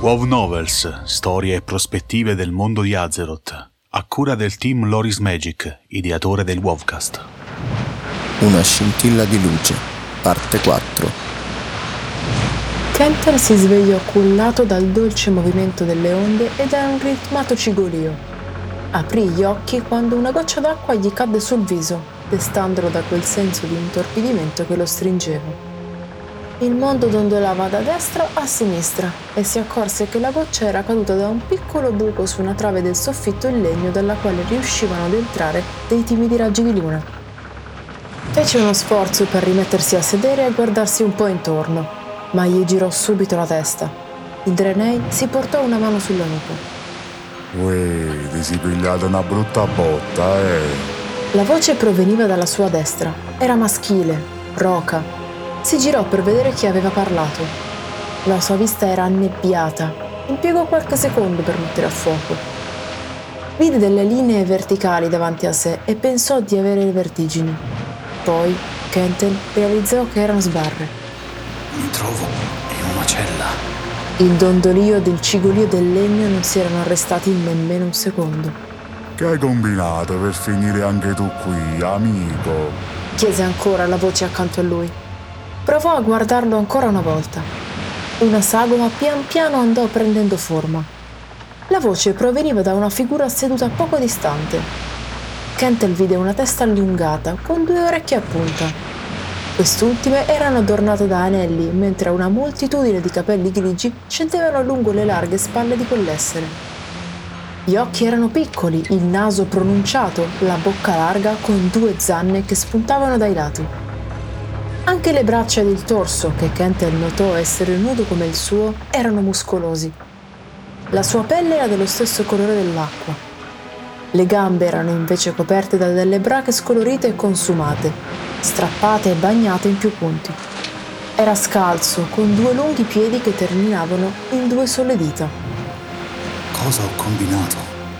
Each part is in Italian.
WoW Novels, storie e prospettive del mondo di Azeroth, a cura del team Loris Magic, ideatore del WoWcast. Una scintilla di luce, parte 4. Kenton si svegliò cullato dal dolce movimento delle onde e da un ritmato cigolio. Aprì gli occhi quando una goccia d'acqua gli cadde sul viso, destandolo da quel senso di intorpidimento che lo stringeva. Il mondo dondolava da destra a sinistra e si accorse che la goccia era caduta da un piccolo buco su una trave del soffitto in legno dalla quale riuscivano ad entrare dei timidi raggi di luna. Fece uno sforzo per rimettersi a sedere e guardarsi un po' intorno, ma gli girò subito la testa. Il Drenei si portò una mano sulla nuca. Uè, ti sei pigliata una brutta botta, eh? La voce proveniva dalla sua destra. Era maschile, roca, si girò per vedere chi aveva parlato. La sua vista era annebbiata. Impiegò qualche secondo per mettere a fuoco. Vide delle linee verticali davanti a sé e pensò di avere le vertigini. Poi Kenton realizzò che erano sbarre. Mi trovo in una cella. Il dondolio del cigolio del legno non si erano arrestati nemmeno un secondo. Che hai combinato per finire anche tu qui, amico? Chiese ancora la voce accanto a lui. Provò a guardarlo ancora una volta. Una sagoma pian piano andò prendendo forma. La voce proveniva da una figura seduta poco distante. Kentel vide una testa allungata, con due orecchie a punta. Quest'ultime erano adornate da anelli, mentre una moltitudine di capelli grigi scendevano lungo le larghe spalle di quell'essere. Gli occhi erano piccoli, il naso pronunciato, la bocca larga con due zanne che spuntavano dai lati. Anche le braccia ed il torso, che Kentel notò essere nudo come il suo, erano muscolosi. La sua pelle era dello stesso colore dell'acqua. Le gambe erano invece coperte da delle brache scolorite e consumate, strappate e bagnate in più punti. Era scalzo, con due lunghi piedi che terminavano in due sole dita. Cosa ho combinato?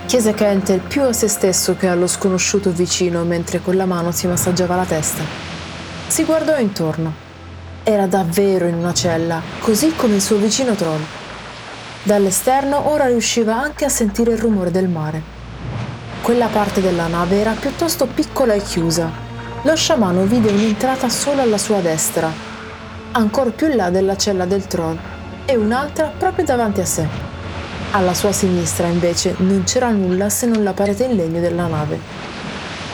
Chiese Kentel più a se stesso che allo sconosciuto vicino mentre con la mano si massaggiava la testa. Si guardò intorno. Era davvero in una cella, così come il suo vicino troll. Dall'esterno ora riusciva anche a sentire il rumore del mare. Quella parte della nave era piuttosto piccola e chiusa. Lo sciamano vide un'entrata solo alla sua destra, ancora più in là della cella del troll, e un'altra proprio davanti a sé. Alla sua sinistra, invece, non c'era nulla se non la parete in legno della nave.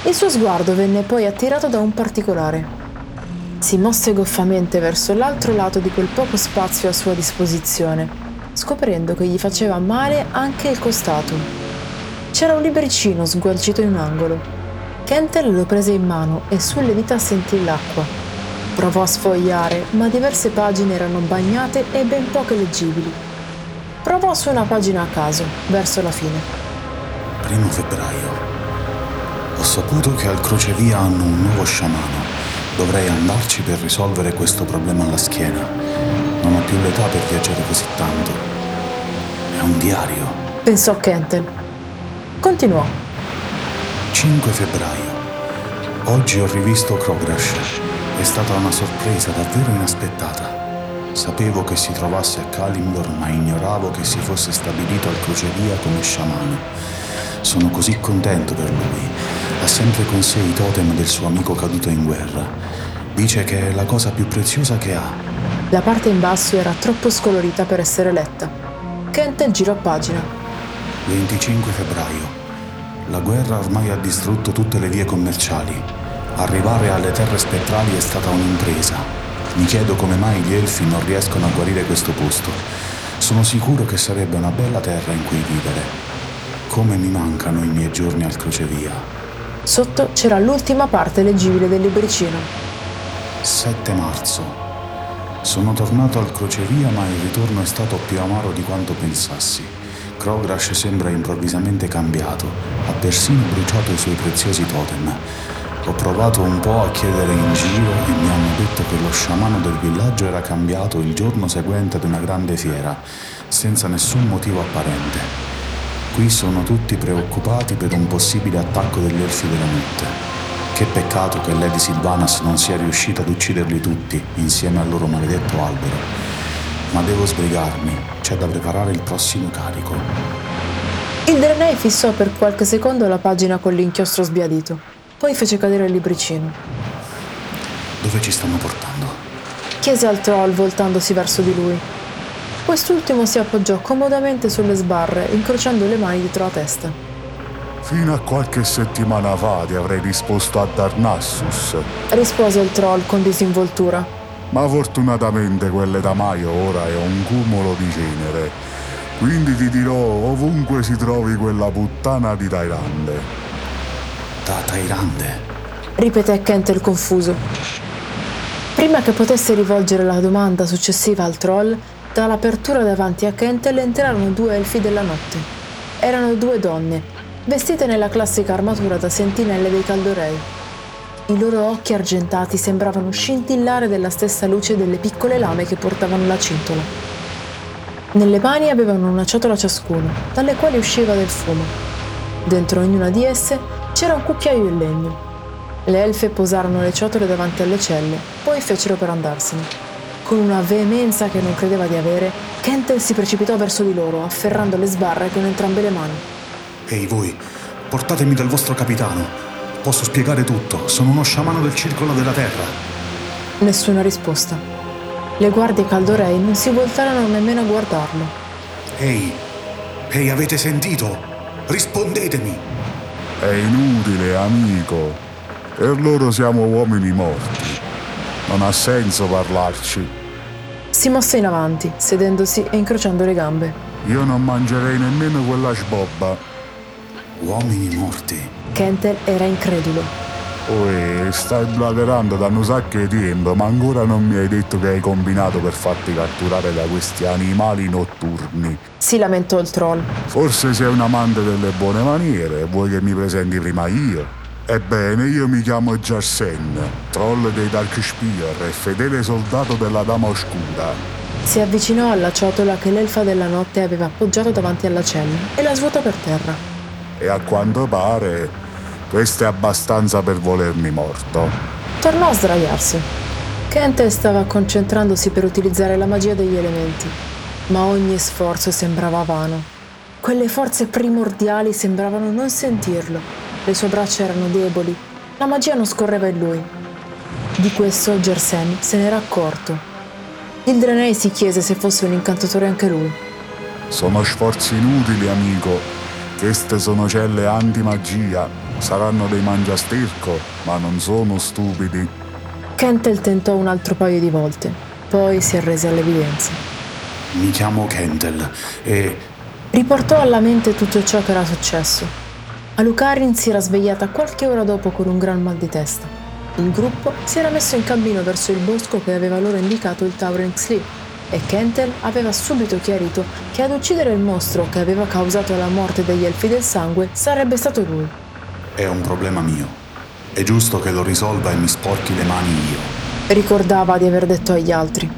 Il suo sguardo venne poi attirato da un particolare. Si mosse goffamente verso l'altro lato di quel poco spazio a sua disposizione, scoprendo che gli faceva male anche il costato. C'era un libricino sgualcito in un angolo. Kentel lo prese in mano e sulle dita sentì l'acqua. Provò a sfogliare, ma diverse pagine erano bagnate e ben poche leggibili. Provò su una pagina a caso, verso la fine. Primo febbraio. Ho saputo che al crocevia hanno un nuovo sciamano Dovrei andarci per risolvere questo problema alla schiena. Non ho più l'età per viaggiare così tanto. È un diario. Pensò Kentel. Continuò. 5 febbraio. Oggi ho rivisto Krogrash. È stata una sorpresa davvero inaspettata. Sapevo che si trovasse a Kalimdor, ma ignoravo che si fosse stabilito al crocevia come sciamano. Sono così contento per lui ha sempre con sé i totem del suo amico caduto in guerra. Dice che è la cosa più preziosa che ha. La parte in basso era troppo scolorita per essere letta. Kent girò pagina. 25 febbraio. La guerra ormai ha distrutto tutte le vie commerciali. Arrivare alle terre spettrali è stata un'impresa. Mi chiedo come mai gli elfi non riescono a guarire questo posto. Sono sicuro che sarebbe una bella terra in cui vivere. Come mi mancano i miei giorni al crocevia. Sotto c'era l'ultima parte leggibile del libricino. 7 marzo. Sono tornato al crocevia ma il ritorno è stato più amaro di quanto pensassi. Krogrash sembra improvvisamente cambiato, ha persino bruciato i suoi preziosi totem. Ho provato un po' a chiedere in giro e mi hanno detto che lo sciamano del villaggio era cambiato il giorno seguente ad una grande fiera, senza nessun motivo apparente. Qui sono tutti preoccupati per un possibile attacco degli elfi della notte. Che peccato che Lady Silvanas non sia riuscita ad ucciderli tutti insieme al loro maledetto albero. ma devo sbrigarmi. C'è da preparare il prossimo carico. Il Drenei fissò per qualche secondo la pagina con l'inchiostro sbiadito, poi fece cadere il libricino. Dove ci stanno portando? Chiese al troll voltandosi verso di lui. Quest'ultimo si appoggiò comodamente sulle sbarre, incrociando le mani dietro la testa. Fino a qualche settimana fa ti avrei risposto a Darnassus, Rispose il troll con disinvoltura. ma fortunatamente quelle da Maio ora è un cumulo di cenere. Quindi ti dirò ovunque si trovi quella puttana di Tailande. Da Tairande. ripeté Kentel confuso. Prima che potesse rivolgere la domanda successiva al troll, dall'apertura davanti a Kentel entrarono due elfi della notte. Erano due donne, vestite nella classica armatura da sentinelle dei Caldorei. I loro occhi argentati sembravano scintillare della stessa luce delle piccole lame che portavano la cintola. Nelle mani avevano una ciotola ciascuno, dalle quali usciva del fumo. Dentro ognuna di esse c'era un cucchiaio in legno. Le elfe posarono le ciotole davanti alle celle, poi fecero per andarsene. Con una veemenza che non credeva di avere, Kentel si precipitò verso di loro, afferrando le sbarre con entrambe le mani. Ehi voi, portatemi dal vostro capitano. Posso spiegare tutto. Sono uno sciamano del circolo della terra. Nessuna risposta. Le guardie caldorei non si voltarono nemmeno a guardarlo. Ehi, ehi, avete sentito? Rispondetemi. È inutile, amico. Per loro siamo uomini morti. Non ha senso parlarci. Si mosse in avanti, sedendosi e incrociando le gambe. Io non mangerei nemmeno quella sbobba. Uomini morti. Kentel era incredulo. Uè, stai bladerando da un sacco di tempo, ma ancora non mi hai detto che hai combinato per farti catturare da questi animali notturni. Si lamentò il troll. Forse sei un amante delle buone maniere, vuoi che mi presenti prima io? Ebbene, io mi chiamo Jarsen, troll dei Dark Spear e fedele soldato della Dama Oscura. Si avvicinò alla ciotola che l'elfa della notte aveva appoggiato davanti alla cella e la svuotò per terra. E a quanto pare, questo è abbastanza per volermi morto. Tornò a sdraiarsi. Kentel stava concentrandosi per utilizzare la magia degli elementi, ma ogni sforzo sembrava vano. Quelle forze primordiali sembravano non sentirlo. Le sue braccia erano deboli, la magia non scorreva in lui. Di questo Gersen se n'era accorto. Il Drenei si chiese se fosse un incantatore anche lui. Sono sforzi inutili, amico. Queste sono celle anti-magia. Saranno dei mangiasterco, ma non sono stupidi. Kentel tentò un altro paio di volte, poi si arrese all'evidenza. Mi chiamo Kentel e Riportò alla mente tutto ciò che era successo. Alucarin si era svegliata qualche ora dopo con un gran mal di testa. Il gruppo si era messo in cammino verso il bosco che aveva loro indicato il Towering Sleep e Kentel aveva subito chiarito che ad uccidere il mostro che aveva causato la morte degli elfi del sangue sarebbe stato lui. è un problema mio. È giusto che lo risolva e mi sporchi le mani io. Ricordava di aver detto agli altri.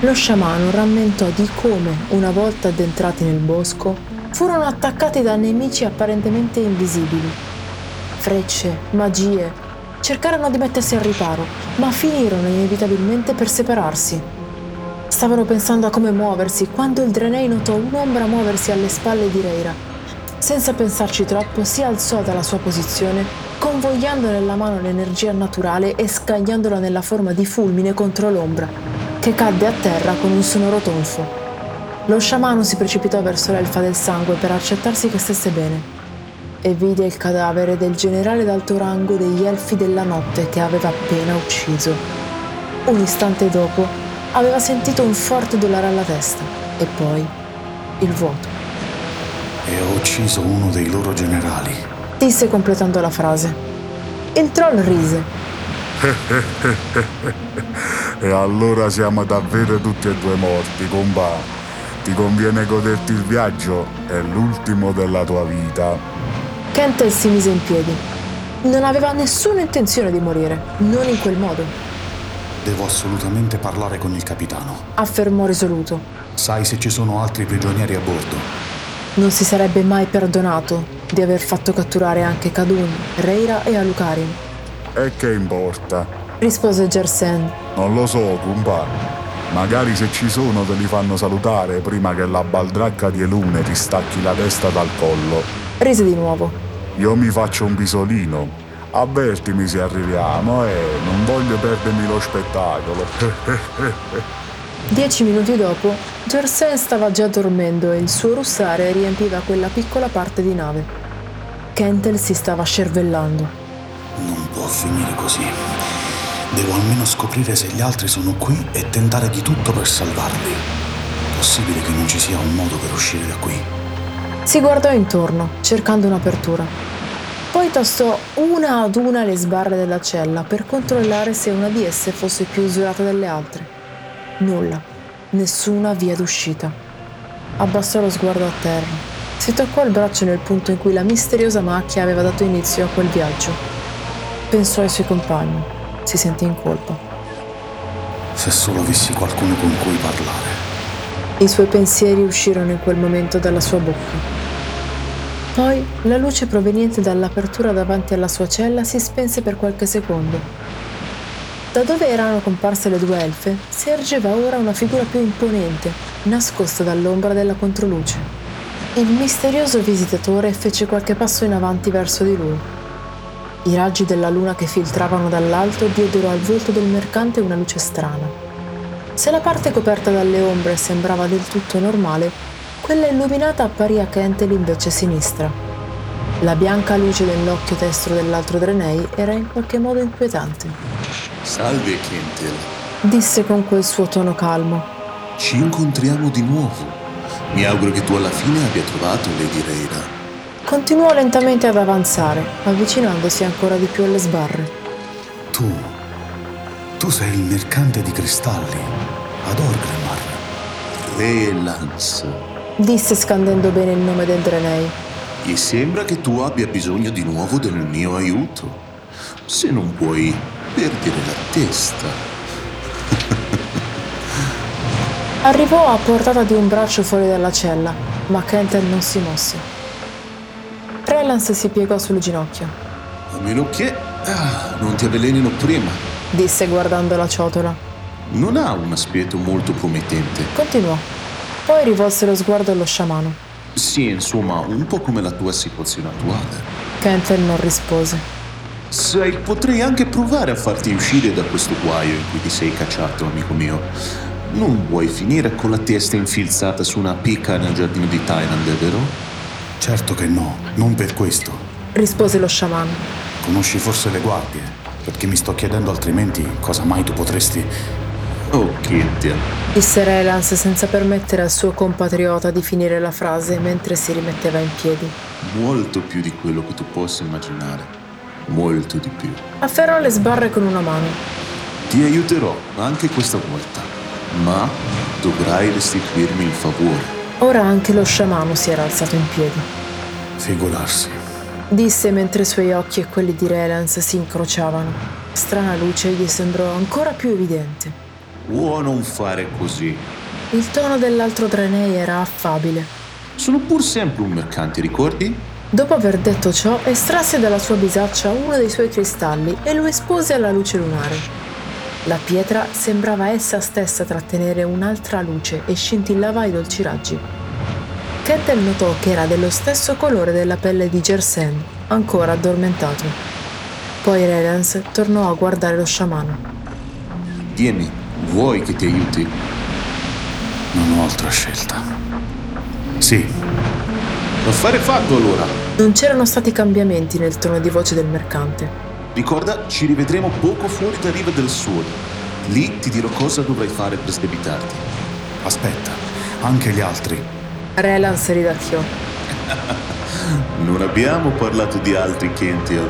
Lo sciamano rammentò di come, una volta addentrati nel bosco, furono attaccati da nemici apparentemente invisibili. Frecce, magie, cercarono di mettersi al riparo, ma finirono inevitabilmente per separarsi. Stavano pensando a come muoversi quando il Drenei notò un'ombra muoversi alle spalle di Reira. Senza pensarci troppo, si alzò dalla sua posizione, convogliando nella mano l'energia naturale e scagliandola nella forma di fulmine contro l'ombra, che cadde a terra con un sonoro tonfo. Lo sciamano si precipitò verso l'elfa del sangue per accertarsi che stesse bene e vide il cadavere del generale d'alto rango degli elfi della notte che aveva appena ucciso. Un istante dopo aveva sentito un forte dolore alla testa e poi il vuoto. E ho ucciso uno dei loro generali. Disse completando la frase. Il troll rise. E allora siamo davvero tutti e due morti, compa. Ti conviene goderti il viaggio, è l'ultimo della tua vita. Kentel si mise in piedi. Non aveva nessuna intenzione di morire, non in quel modo, Devo assolutamente parlare con il capitano. affermò risoluto. Sai se ci sono altri prigionieri a bordo? Non si sarebbe mai perdonato di aver fatto catturare anche Kadun, Reira e Alucarin, E che importa? rispose Gersen. Non lo so, compa. Magari se ci sono te li fanno salutare prima che la baldracca di Elune ti stacchi la testa dal collo. Rise di nuovo. Io mi faccio un pisolino. Avvertimi se arriviamo e non voglio perdermi lo spettacolo. Dieci minuti dopo, Gersen stava già dormendo e il suo russare riempiva quella piccola parte di nave. Kentel si stava scervellando. Non può finire così. Devo almeno scoprire se gli altri sono qui e tentare di tutto per salvarli. Possibile che non ci sia un modo per uscire da qui. Si guardò intorno, cercando un'apertura. Poi tastò una ad una le sbarre della cella per controllare se una di esse fosse più usurata delle altre. Nulla, nessuna via d'uscita. Abbassò lo sguardo a terra. Si toccò il braccio nel punto in cui la misteriosa macchia aveva dato inizio a quel viaggio. Pensò ai suoi compagni. Si sentì in colpa. Se solo avessi qualcuno con cui parlare. I suoi pensieri uscirono in quel momento dalla sua bocca. Poi la luce proveniente dall'apertura davanti alla sua cella si spense per qualche secondo. Da dove erano comparse le due elfe si ergeva ora una figura più imponente, nascosta dall'ombra della controluce. Il misterioso visitatore fece qualche passo in avanti verso di lui. I raggi della luna che filtravano dall'alto diedero al volto del mercante una luce strana. Se la parte coperta dalle ombre sembrava del tutto normale, quella illuminata apparì a Kentel invece sinistra. La bianca luce nell'occhio destro dell'altro Drenei era in qualche modo inquietante. Salve Kentel, Disse con quel suo tono calmo. ci incontriamo di nuovo. Mi auguro che tu alla fine abbia trovato Lady Reira. Continuò lentamente ad avanzare, avvicinandosi ancora di più alle sbarre. Tu. Tu sei il mercante di cristalli. Ad Orgrimmar. Re Lance. Disse scandendo bene il nome del Drenei. E sembra che tu abbia bisogno di nuovo del mio aiuto. Se non puoi perdere la testa. Arrivò a portata di un braccio fuori dalla cella, ma Kentel non si mosse. Relance si piegò sulle ginocchia. A meno che ah, non ti avvelenino prima. Disse guardando la ciotola. Non ha un aspetto molto promettente. Continuò. Poi rivolse lo sguardo allo sciamano. Sì, insomma, un po' come la tua situazione attuale. Kentel non rispose. Sai, potrei anche provare a farti uscire da questo guaio in cui ti sei cacciato, amico mio. Non vuoi finire con la testa infilzata su una picca nel giardino di Thailand, vero? Certo che no, non per questo. Rispose lo sciamano. Conosci forse le guardie? Perché mi sto chiedendo altrimenti cosa mai tu potresti... Oh, Kitty. Disse Relance senza permettere al suo compatriota di finire la frase mentre si rimetteva in piedi. Molto più di quello che tu possa immaginare. Molto di più. Afferrò le sbarre con una mano. Ti aiuterò anche questa volta. Ma dovrai restituirmi il favore. Ora anche lo sciamano si era alzato in piedi. Figurarsi. Disse mentre i suoi occhi e quelli di Relance si incrociavano. Strana luce gli sembrò ancora più evidente. Può non fare così. Il tono dell'altro Drenei era affabile. Sono pur sempre un mercante, ricordi? Dopo aver detto ciò, estrasse dalla sua bisaccia uno dei suoi cristalli e lo espose alla luce lunare. La pietra sembrava essa stessa trattenere un'altra luce e scintillava ai dolci raggi. Kettel notò che era dello stesso colore della pelle di Gersen, ancora addormentato. Poi Relance tornò a guardare lo sciamano. Vieni, vuoi che ti aiuti? Non ho altra scelta. Sì, Affare fatto allora. Non c'erano stati cambiamenti nel tono di voce del mercante. Ricorda, ci rivedremo poco fuori da Riva del Sud. Lì ti dirò cosa dovrai fare per sdebitarti. aspetta. Anche gli altri. Relance ridacchiò. Non abbiamo parlato di altri Kentil,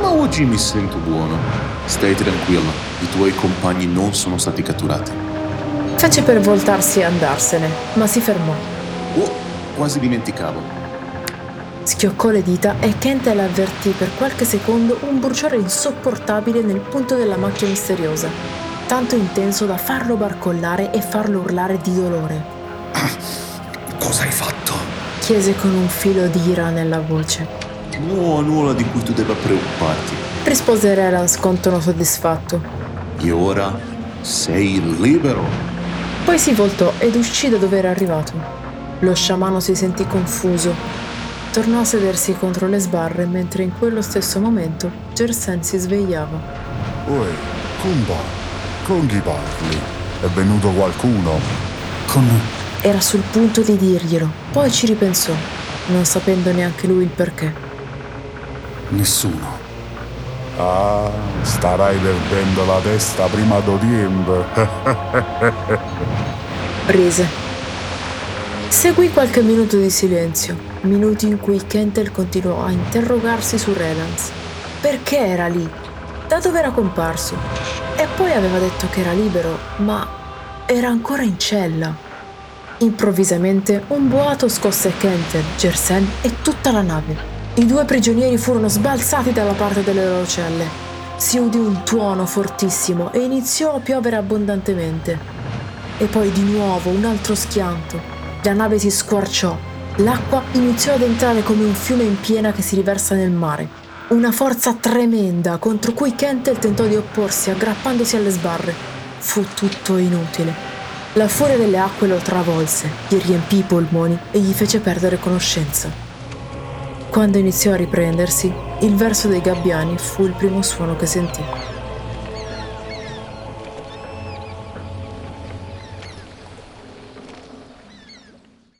ma oggi mi sento buono. Stai tranquilla, i tuoi compagni non sono stati catturati. Fece per voltarsi e andarsene, ma si fermò. Oh, quasi dimenticavo. Schioccò le dita e Kentel avvertì per qualche secondo un bruciore insopportabile nel punto della macchia misteriosa, tanto intenso da farlo barcollare e farlo urlare di dolore. Cosa hai fatto? Chiese con un filo di ira nella voce. No, nulla di cui tu debba preoccuparti. Rispose Relance con tono soddisfatto. E ora sei libero. Poi si voltò ed uscì da dove era arrivato. Lo sciamano si sentì confuso. Tornò a sedersi contro le sbarre mentre in quello stesso momento Gersen si svegliava. Oi, Kumba, con chi parli? È venuto qualcuno? Con... Era sul punto di dirglielo, poi ci ripensò, non sapendo neanche lui il perché. nessuno. Ah, starai perdendo la testa prima do tempo. Rise. Seguì qualche minuto di silenzio, minuti in cui Kentel continuò a interrogarsi su Redans. Perché era lì? Da dove era comparso? E poi aveva detto che era libero, ma era ancora in cella. Improvvisamente un boato scosse Kentel, Gersen e tutta la nave. I due prigionieri furono sbalzati dalla parte delle loro celle. Si udì un tuono fortissimo e iniziò a piovere abbondantemente. E poi di nuovo un altro schianto. La nave si squarciò. L'acqua iniziò ad entrare come un fiume in piena che si riversa nel mare. Una forza tremenda contro cui Kentel tentò di opporsi aggrappandosi alle sbarre. Fu tutto inutile. La furia delle acque lo travolse, gli riempì i polmoni e gli fece perdere conoscenza. Quando iniziò a riprendersi, il verso dei gabbiani fu il primo suono che sentì.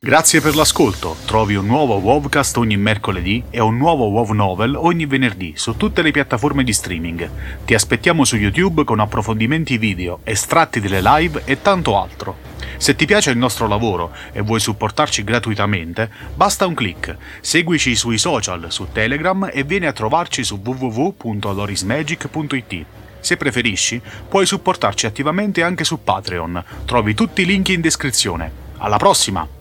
Grazie per l'ascolto. Trovi un nuovo Wovcast ogni mercoledì e un nuovo WoW Novel ogni venerdì su tutte le piattaforme di streaming. Ti aspettiamo su YouTube con approfondimenti video, estratti delle live e tanto altro. Se ti piace il nostro lavoro e vuoi supportarci gratuitamente, basta un clic. Seguici sui social, su Telegram e vieni a trovarci su www.lorismagic.it. Se preferisci, puoi supportarci attivamente anche su Patreon. Trovi tutti i link in descrizione. Alla prossima!